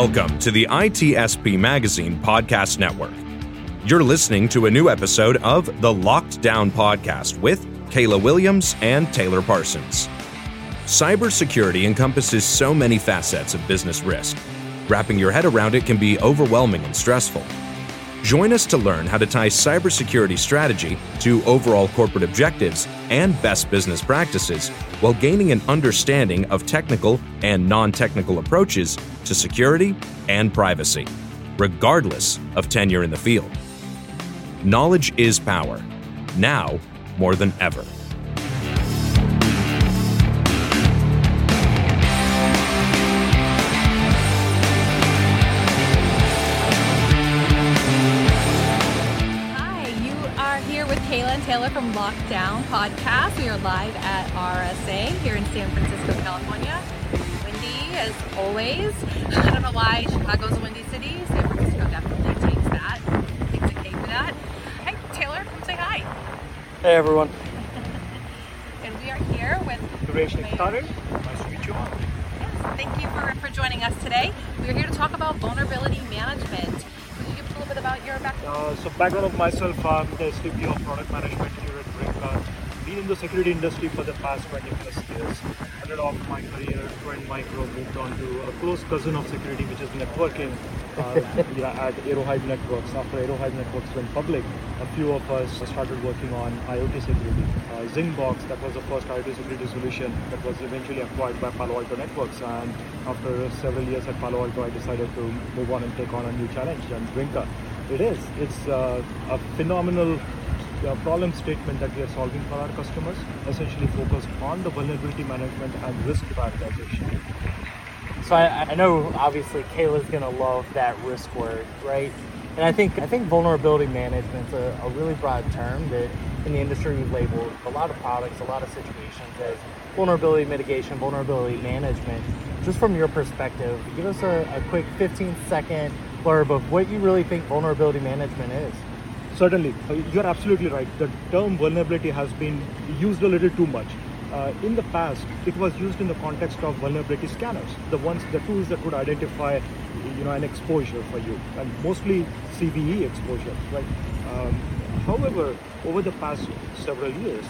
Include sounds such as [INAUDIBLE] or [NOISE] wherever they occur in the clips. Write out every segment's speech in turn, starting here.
Welcome to the ITSP Magazine Podcast Network. You're listening to a new episode of the Locked Down Podcast with Kayla Williams and Taylor Parsons. Cybersecurity encompasses so many facets of business risk. Wrapping your head around it can be overwhelming and stressful. Join us to learn how to tie cybersecurity strategy to overall corporate objectives and best business practices while gaining an understanding of technical and non technical approaches to security and privacy, regardless of tenure in the field. Knowledge is power, now more than ever. Podcast. We are live at RSA here in San Francisco, California. Windy as always. I don't know why Chicago's a windy city. San Francisco definitely takes that. Takes a cake for that. Hey, Taylor, come say hi. Hey, everyone. [LAUGHS] and we are here with Suresh Nice to meet you all. Yes, thank you for, for joining us today. We are here to talk about vulnerability management Can you give us a little bit about your background? Uh, so background of myself, I'm the SVP of product management here at Brinqa. Been in the security industry for the past 20 plus years. Started off my career, Trend Micro, moved on to a close cousin of security, which is networking uh, [LAUGHS] at Aerohive Networks. After Aerohive Networks went public, a few of us started working on IoT security. Uh, Zingbox, that was the first IoT security solution that was eventually acquired by Palo Alto Networks. And after several years at Palo Alto, I decided to move on and take on a new challenge. And Brinqa, it is. It's uh, a phenomenal uh, problem statement that we are solving for our customers, essentially focused on the vulnerability management and risk prioritization. So I, I know obviously Kayla's gonna love that risk word, right? And I think I think vulnerability management is a, a really broad term that in the industry we've labeled a lot of products, a lot of situations as vulnerability mitigation, vulnerability management. Just from your perspective, give us a, a quick 15 second blurb of what you really think vulnerability management is. Certainly, you're absolutely right. The term vulnerability has been used a little too much uh, in the past, it was used in the context of vulnerability scanners, the ones, the tools that would identify, you know, an exposure for you, and mostly CVE exposure, right? Um, however, over the past several years,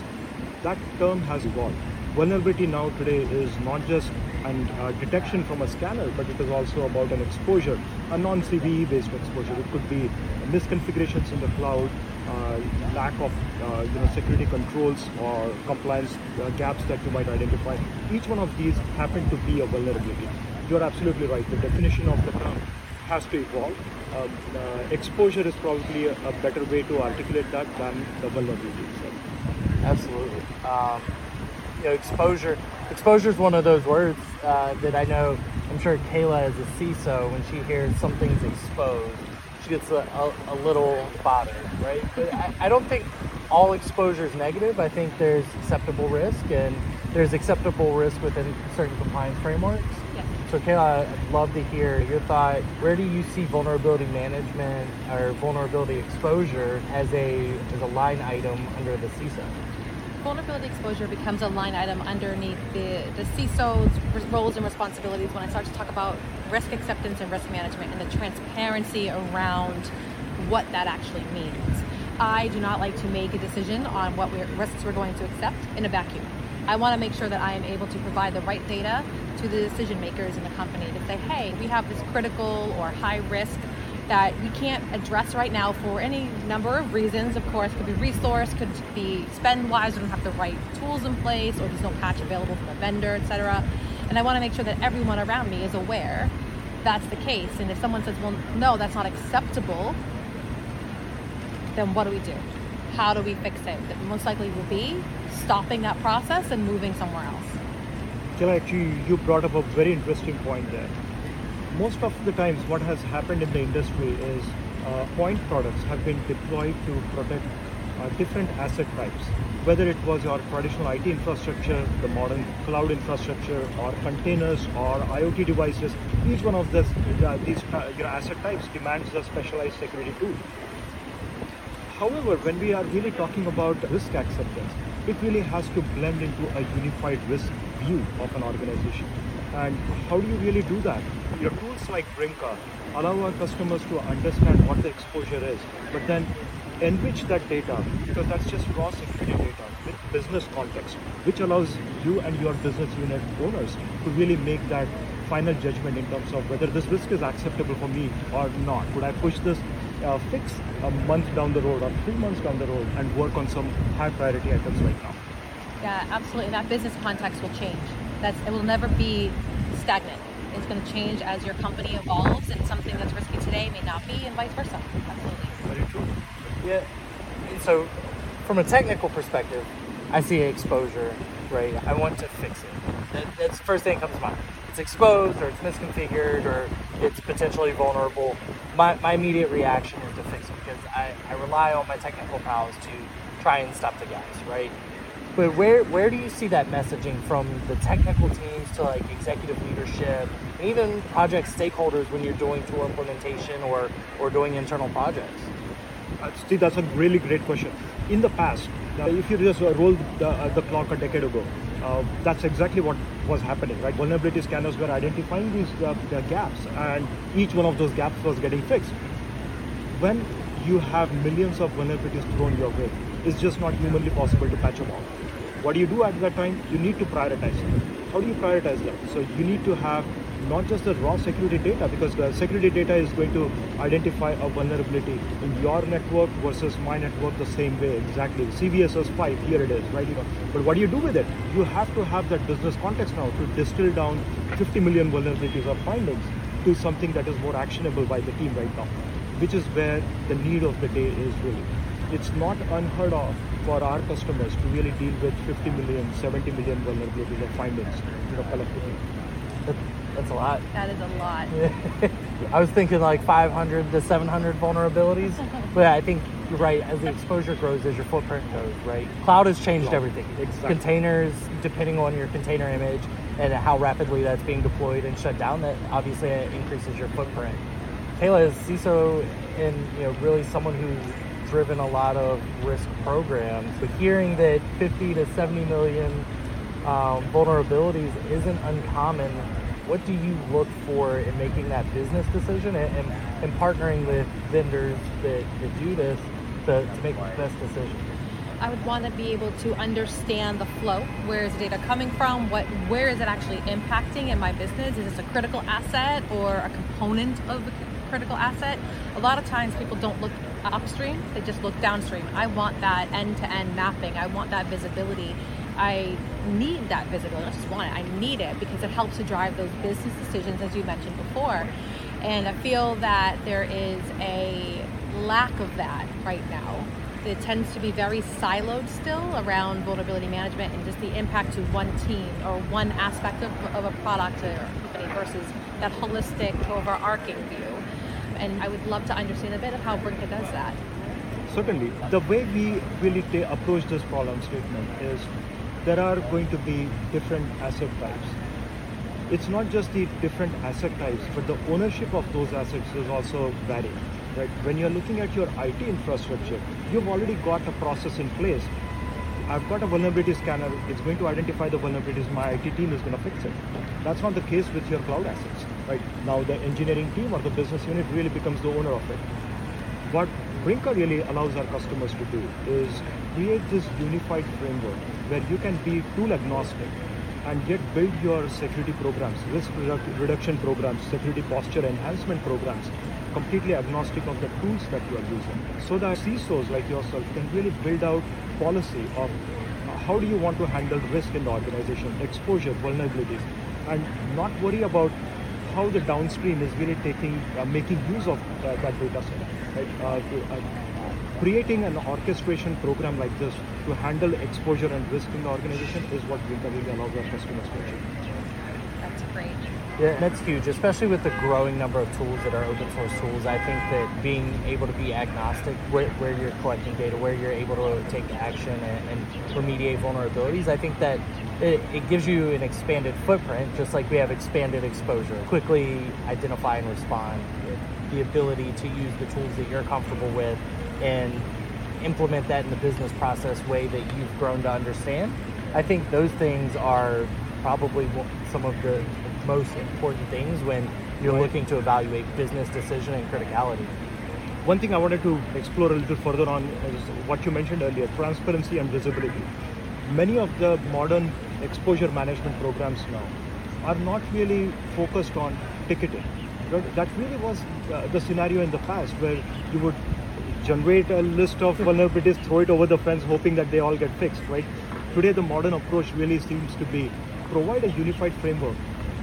that term has evolved. Vulnerability now today is not just an uh, detection from a scanner, but it is also about an exposure, a non-CVE based exposure. It could be misconfigurations in the cloud, uh, lack of uh, you know security controls or compliance uh, gaps that you might identify. Each one of these happen to be a vulnerability. You're absolutely right. The definition of the term has to evolve. Um, exposure is probably a, a, better way to articulate that than the vulnerability itself. Absolutely. Um, you know, exposure. Exposure is one of those words uh, that I know. I'm sure Kayla, as a CISO, when she hears something's exposed, she gets a, a, a little bothered, right? But I, I don't think all exposure is negative. I think there's acceptable risk and there's acceptable risk within certain compliance frameworks. Yeah. So Kayla, I'd love to hear your thought. Where do you see vulnerability management or vulnerability exposure as a as a line item under the CISO? Vulnerability exposure becomes a line item underneath the, the CISO's roles and responsibilities when I start to talk about risk acceptance and risk management and the transparency around what that actually means. I do not like to make a decision on what we're, risks we're going to accept in a vacuum. I want to make sure that I am able to provide the right data to the decision makers in the company to say, hey, we have this critical or high risk that we can't address right now for any number of reasons. Of course, could be resource, could be spend wise, we don't have the right tools in place, or there's no patch available from a vendor, etc. And I want to make sure that everyone around me is aware that's the case. And if someone says, well, no, that's not acceptable, then what do we do? How do we fix it? That most likely will be stopping that process and moving somewhere else. Kayla, actually, you brought up a very interesting point there most of the times what has happened in the industry is uh, point products have been deployed to protect uh, different asset types whether it was your traditional IT infrastructure, the modern cloud infrastructure, or containers, or IoT devices, each one of this, uh, these uh, you know, asset types demands a specialized security tool. However, when we are really talking about risk acceptance, it really has to blend into a unified risk view of an organization. And how do you really do that? Your tools like Brinqa allow our customers to understand what the exposure is, but then enrich that data because that's just raw security data with business context, which allows you and your business unit owners to really make that final judgment in terms of whether this risk is acceptable for me or not. Could I push this uh, fix a month down the road or three months down the road and work on some high priority items right now? Yeah, absolutely. That business context will change. That's it will never be stagnant. It's going to change as your company evolves, and something that's risky today may not be, and vice versa. Absolutely. Very true. Yeah. So, from a technical perspective, I see exposure, right? I want to fix it. That, that's the first thing that comes to mind. It's exposed, or it's misconfigured, or it's potentially vulnerable. My, my immediate reaction is to fix it because I, I rely on my technical prowess to try and stop the guys, right? But where where do you see that messaging from the technical teams to like executive leadership and even project stakeholders when you're doing tool implementation or or doing internal projects? Uh, Steve, that's a really great question. In the past, uh, if you just uh, roll the, uh, the clock a decade ago, uh, that's exactly what was happening, right? Vulnerability scanners were identifying these uh, the gaps, and each one of those gaps was getting fixed. When you have millions of vulnerabilities thrown your way, it's just not humanly possible to patch them all. What do you do at that time? You need to prioritize. How do you prioritize them? So you need to have not just the raw security data because the security data is going to identify a vulnerability in your network versus my network the same way exactly cvss 5 here it is right you know but what do you do with it you have to have that business context now to distill down 50 million vulnerabilities or findings to something that is more actionable by the team right now which is where the need of the day is really it's not unheard of for our customers to really deal with 50 million 70 million vulnerabilities or findings you know collectively that's a lot. That is a lot. [LAUGHS] I was thinking like 500 to 700 vulnerabilities, [LAUGHS] but I think you're right. As the exposure grows, as your footprint grows, right? Cloud has changed Cloud. everything. Exactly. Containers, depending on your container image and how rapidly that's being deployed and shut down, that obviously increases your footprint. Kayla is CISO and you know really someone who's driven a lot of risk programs, but hearing that 50 to 70 million um, vulnerabilities isn't uncommon. What do you look for in making that business decision and, and, and partnering with vendors that, that do this to, to make the best decision? I would want to be able to understand the flow. Where is the data coming from? What, where is it actually impacting in my business? Is this a critical asset or a component of the critical asset? A lot of times people don't look upstream; they just look downstream. I want that end-to-end mapping. I want that visibility. I need that visibility. I just want it. I need it because it helps to drive those business decisions, as you mentioned before. And I feel that there is a lack of that right now it tends to be very siloed still around vulnerability management and just the impact to one team or one aspect of, of a product or company versus that holistic overarching view. And I would love to understand a bit of how Brinqa does that. Certainly. The way we really ta- approach this problem statement is there are going to be different asset types. It's not just the different asset types, but the ownership of those assets is also varying. Right? When you're looking at your IT infrastructure, you've already got a process in place. I've got a vulnerability scanner, it's going to identify the vulnerabilities, my IT team is going to fix it. That's not the case with your cloud assets. Right? Now the engineering team or the business unit really becomes the owner of it. What Brinqa really allows our customers to do is create this unified framework where you can be tool agnostic and yet build your security programs, risk reduc- reduction programs, security posture enhancement programs, completely agnostic of the tools that you are using. So that CISOs like yourself can really build out policy of how do you want to handle risk in the organization, exposure, vulnerabilities, and not worry about how the downstream is really taking, uh, making use of uh, that data set. Right? Uh, uh, creating an orchestration program like this to handle exposure and risk in the organization is what Brinqa really allows our customers to achieve. That's great. Yeah, that's huge, especially with the growing number of tools that are open source tools. I think that being able to be agnostic where, where you're collecting data, where you're able to take action and, and remediate vulnerabilities, I think that it, it gives you an expanded footprint, just like we have expanded exposure. Quickly identify and respond, the ability to use the tools that you're comfortable with and implement that in the business process way that you've grown to understand. I think those things are probably some of the most important things when you're Right. looking to evaluate business decision and criticality. One thing I wanted to explore a little further on is what you mentioned earlier transparency and visibility. Many of the modern exposure management programs now are not really focused on ticketing. That- That really was uh, the scenario in the past where you would generate a list of vulnerabilities, throw it over the fence, hoping that they all get fixed, right? Today, the modern approach really seems to be provide a unified framework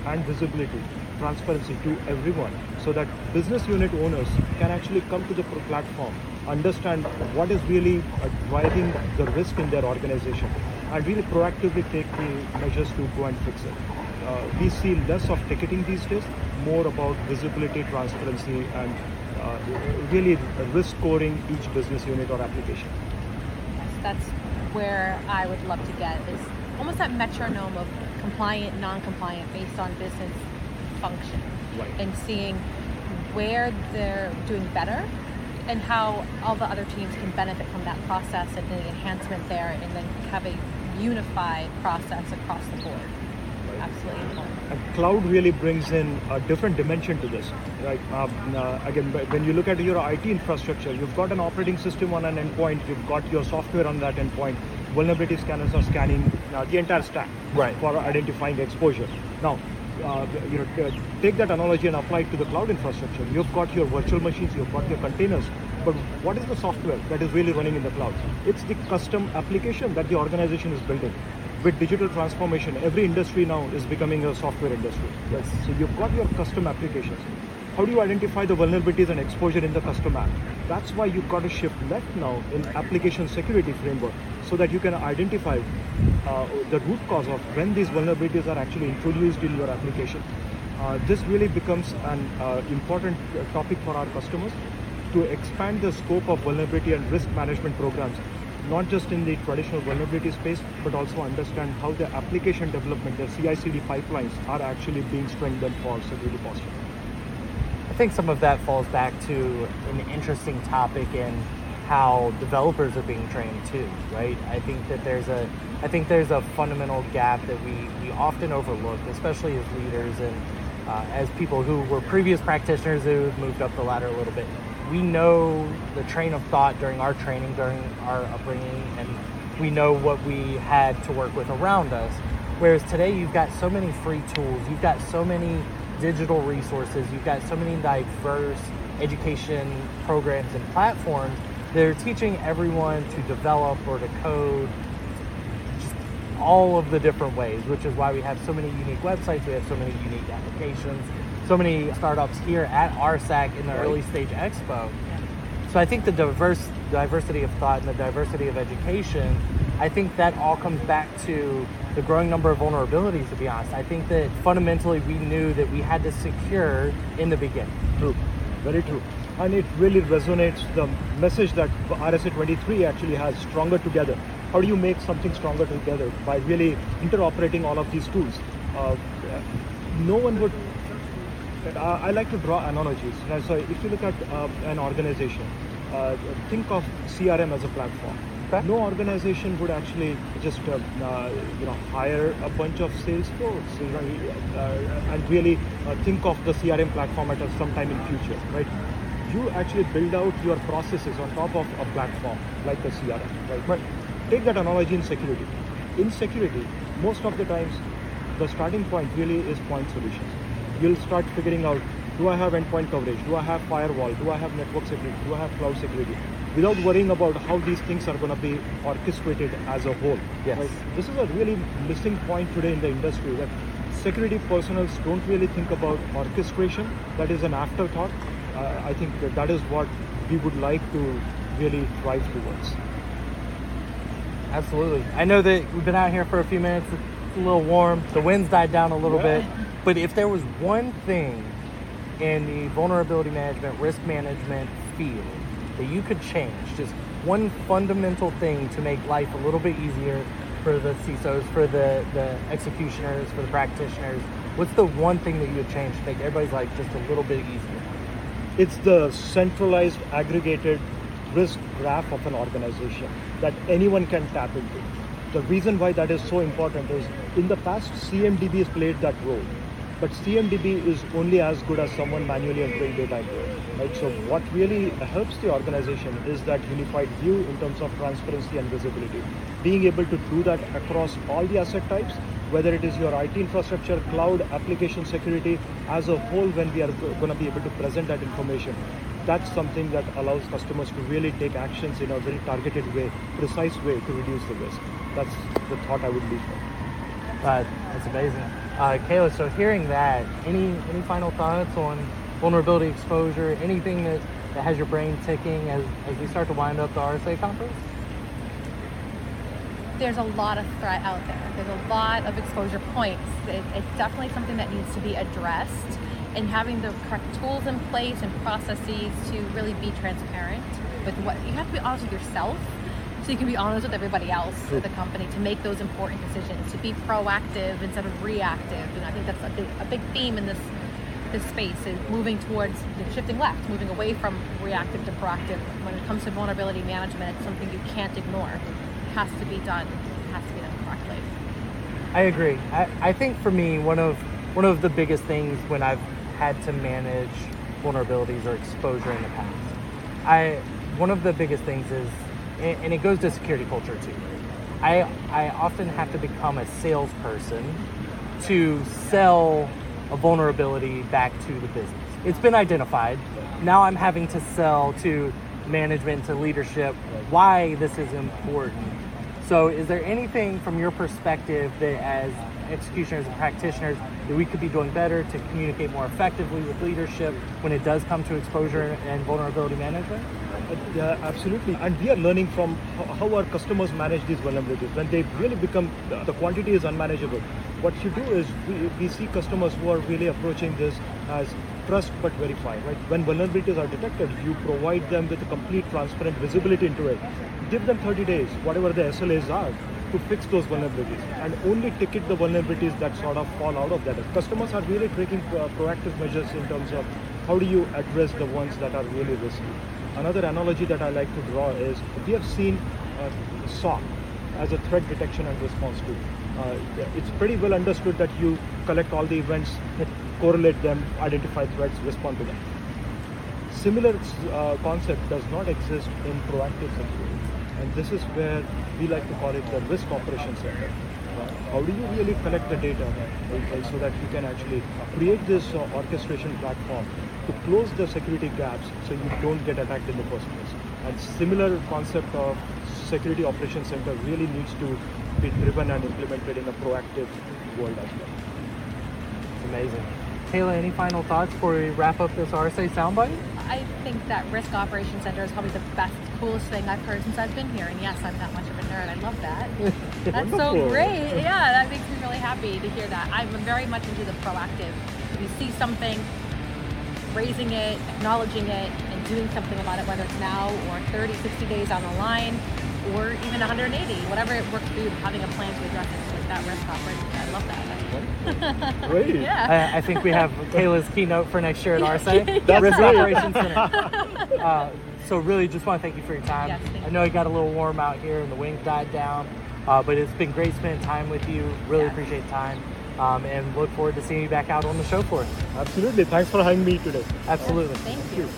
and visibility, transparency to everyone so that business unit owners can actually come to the platform, understand what is really uh, driving the risk in their organization, and really proactively take the measures to go and fix it. Uh, we see less of ticketing these days, more about visibility, transparency, and uh, really risk scoring each business unit or application. Yes, that's where I would love to get is almost that metronome of compliant, non-compliant based on business function Right. and seeing where they're doing better and how all the other teams can benefit from that process and the enhancement there and then have a unified process across the board. Absolutely important. And cloud really brings in a different dimension to this, right? Um, uh, again, when you look at your IT infrastructure, you've got an operating system on an endpoint, you've got your software on that endpoint. Vulnerability scanners are scanning uh, the entire stack Right. for identifying exposure. Now, uh, you know, take that analogy and apply it to the cloud infrastructure. You've got your virtual machines, you've got your containers, but what is the software that is really running in the cloud? It's the custom application that the organization is building. With digital transformation, every industry now is becoming a software industry. Yes. So you've got your custom applications. How do you identify the vulnerabilities and exposure in the custom app? That's why you've got to shift left now in application security framework so that you can identify uh, the root cause of when these vulnerabilities are actually introduced in your application. Uh, this really becomes an uh, important uh, topic for our customers to expand the scope of vulnerability and risk management programs, not just in the traditional vulnerability space, but also understand how the application development, the CI/CD pipelines, are actually being strengthened for security posture. I think some of that falls back to an interesting topic in how developers are being trained too, right? I think that there's a I think there's a fundamental gap that we, we often overlook, especially as leaders and uh, as people who were previous practitioners who've moved up the ladder a little bit. We know the train of thought during our training, during our upbringing, and we know what we had to work with around us. Whereas today, you've got so many free tools, you've got so many digital resources, you've got so many diverse education programs and platforms that are teaching everyone to develop or to code just all of the different ways, which is why we have so many unique websites, we have so many unique applications, so many startups here at RSAC in the early stage expo. So I think the diverse diversity of thought and the diversity of education, I think that all comes back to the growing number of vulnerabilities. To be honest, I think that fundamentally we knew that we had to secure in the beginning. True, very true. And it really resonates the message that RSA 23 actually has stronger together. How do you make something stronger together? By really interoperating all of these tools. Uh, no one would. Uh, I like to draw analogies. So if you look at uh, an organization, uh, think of CRM as a platform. Okay. No organization would actually just uh, uh, you know hire a bunch of sales folks you know, uh, and really uh, think of the CRM platform at some time in future, right? You actually build out your processes on top of a platform like the CRM, right? Right. Take that analogy in security. In security, most of the times, the starting point really is point solutions. You'll start figuring out, do I have endpoint coverage? Do I have firewall? Do I have network security? Do I have cloud security? Without worrying about how these things are going to be orchestrated as a whole. Yes. This is a really missing point today in the industry that security personnel don't really think about orchestration. That is an afterthought. Uh, I think that, that is what we would like to really drive towards. Absolutely. I know that we've been out here for a few minutes. It's a little warm. The wind's died down a little Yeah. bit. But if there was one thing in the vulnerability management, risk management field that you could change, just one fundamental thing to make life a little bit easier for the CISOs, for the, the executioners, for the practitioners, what's the one thing that you would change to make everybody's life just a little bit easier? It's the centralized, aggregated risk graph of an organization that anyone can tap into. The reason why that is so important is in the past, CMDB has played that role. But CMDB is only as good as someone manually entering data into it. Right? So what really helps the organization is that unified view in terms of transparency and visibility. Being able to do that across all the asset types, whether it is your IT infrastructure, cloud, application security, as a whole, when we are going to be able to present that information, that's something that allows customers to really take actions in a very targeted way, precise way to reduce the risk. That's the thought I would leave for. Uh, that's amazing. Uh, Kayla, so hearing that, any any final thoughts on vulnerability exposure, anything that, that has your brain ticking as, as we start to wind up the RSA conference? There's a lot of threat out there. There's a lot of exposure points. It, it's definitely something that needs to be addressed and having the correct tools in place and processes to really be transparent with what you have to be honest with yourself so you can be honest with everybody else at the company to make those important decisions to be proactive instead of reactive. And i think that's a big, a big theme in this this space is moving towards shifting left moving away from reactive to proactive. When it comes to vulnerability management it's something you can't ignore. It has to be done. It has to be done correctly. I agree. I, I think for me one of one of the biggest things when i've had to manage vulnerabilities or exposure in the past. I one of the biggest things is, and it goes to security culture too. I I often have to become a salesperson to sell a vulnerability back to the business. It's been identified. Now I'm having to sell to management, to leadership, why this is important. So, is there anything from your perspective that, as executioners and practitioners that we could be doing better to communicate more effectively with leadership when it does come to exposure and vulnerability management? Uh, yeah, absolutely. And we are learning from how our customers manage these vulnerabilities. When they really become, the quantity is unmanageable. What you do is we, we see customers who are really approaching this as trust but verify, right? When vulnerabilities are detected, you provide them with a complete transparent visibility into it. Give them 30 days, whatever the SLAs are, to fix those vulnerabilities and only ticket the vulnerabilities that sort of fall out of that. Customers are really taking uh, proactive measures in terms of how do you address the ones that are really risky. Another analogy that I like to draw is we have seen uh, SOC as a threat detection and response tool. Uh, it's pretty well understood that you collect all the events, correlate them, identify threats, respond to them. Similar uh, concept does not exist in proactive security. And this is where we like to call it the risk operations center. How do you really collect the data right, so that you can actually create this uh, orchestration platform to close the security gaps so you don't get attacked in the first place? And similar concept of security operations center really needs to be driven and implemented in a proactive world as well. It's amazing. Kayla, any final thoughts before we wrap up this RSA soundbite? I think that Risk Operations Center is probably the best, coolest thing I've heard since I've been here. And yes, I'm that much of a nerd. I love that. [LAUGHS] That's so great. Yeah, that makes me really happy to hear that. I'm very much into the proactive. If you see something, raising it, acknowledging it, and doing something about it, whether it's now or 30, 60 days down the line, or even 180, whatever it works for you, having a plan to address it. So that risk operation, I love that. [LAUGHS] Great. yeah. I, I, think we have Kayla's keynote for next year at RSA. That's risk great. operations center. [LAUGHS] Uh, so really, just want to thank you for your time. Yes, I know it got a little warm out here and the wind died down, uh, but it's been great spending time with you. Really yes. appreciate the time. Um, and look forward to seeing you back out on the show for us. Absolutely. Thanks for having me today. Absolutely. Thank, Thank you. you.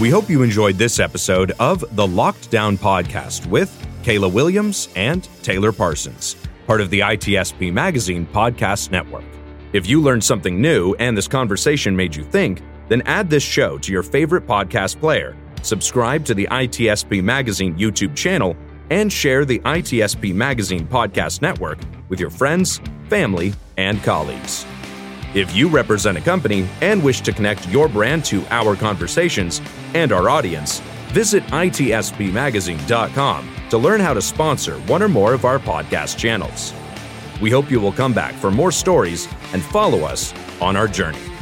We hope you enjoyed this episode of the Locked Down Podcast with Kayla Williams and Taylor Parsons, part of the ITSP Magazine Podcast Network. If you learned something new and this conversation made you think, then add this show to your favorite podcast player, subscribe to the ITSP Magazine YouTube channel, and share the ITSP Magazine Podcast Network with your friends, family, and colleagues. If you represent a company and wish to connect your brand to our conversations and our audience, visit itspmagazine.com to learn how to sponsor one or more of our podcast channels. We hope you will come back for more stories and follow us on our journey.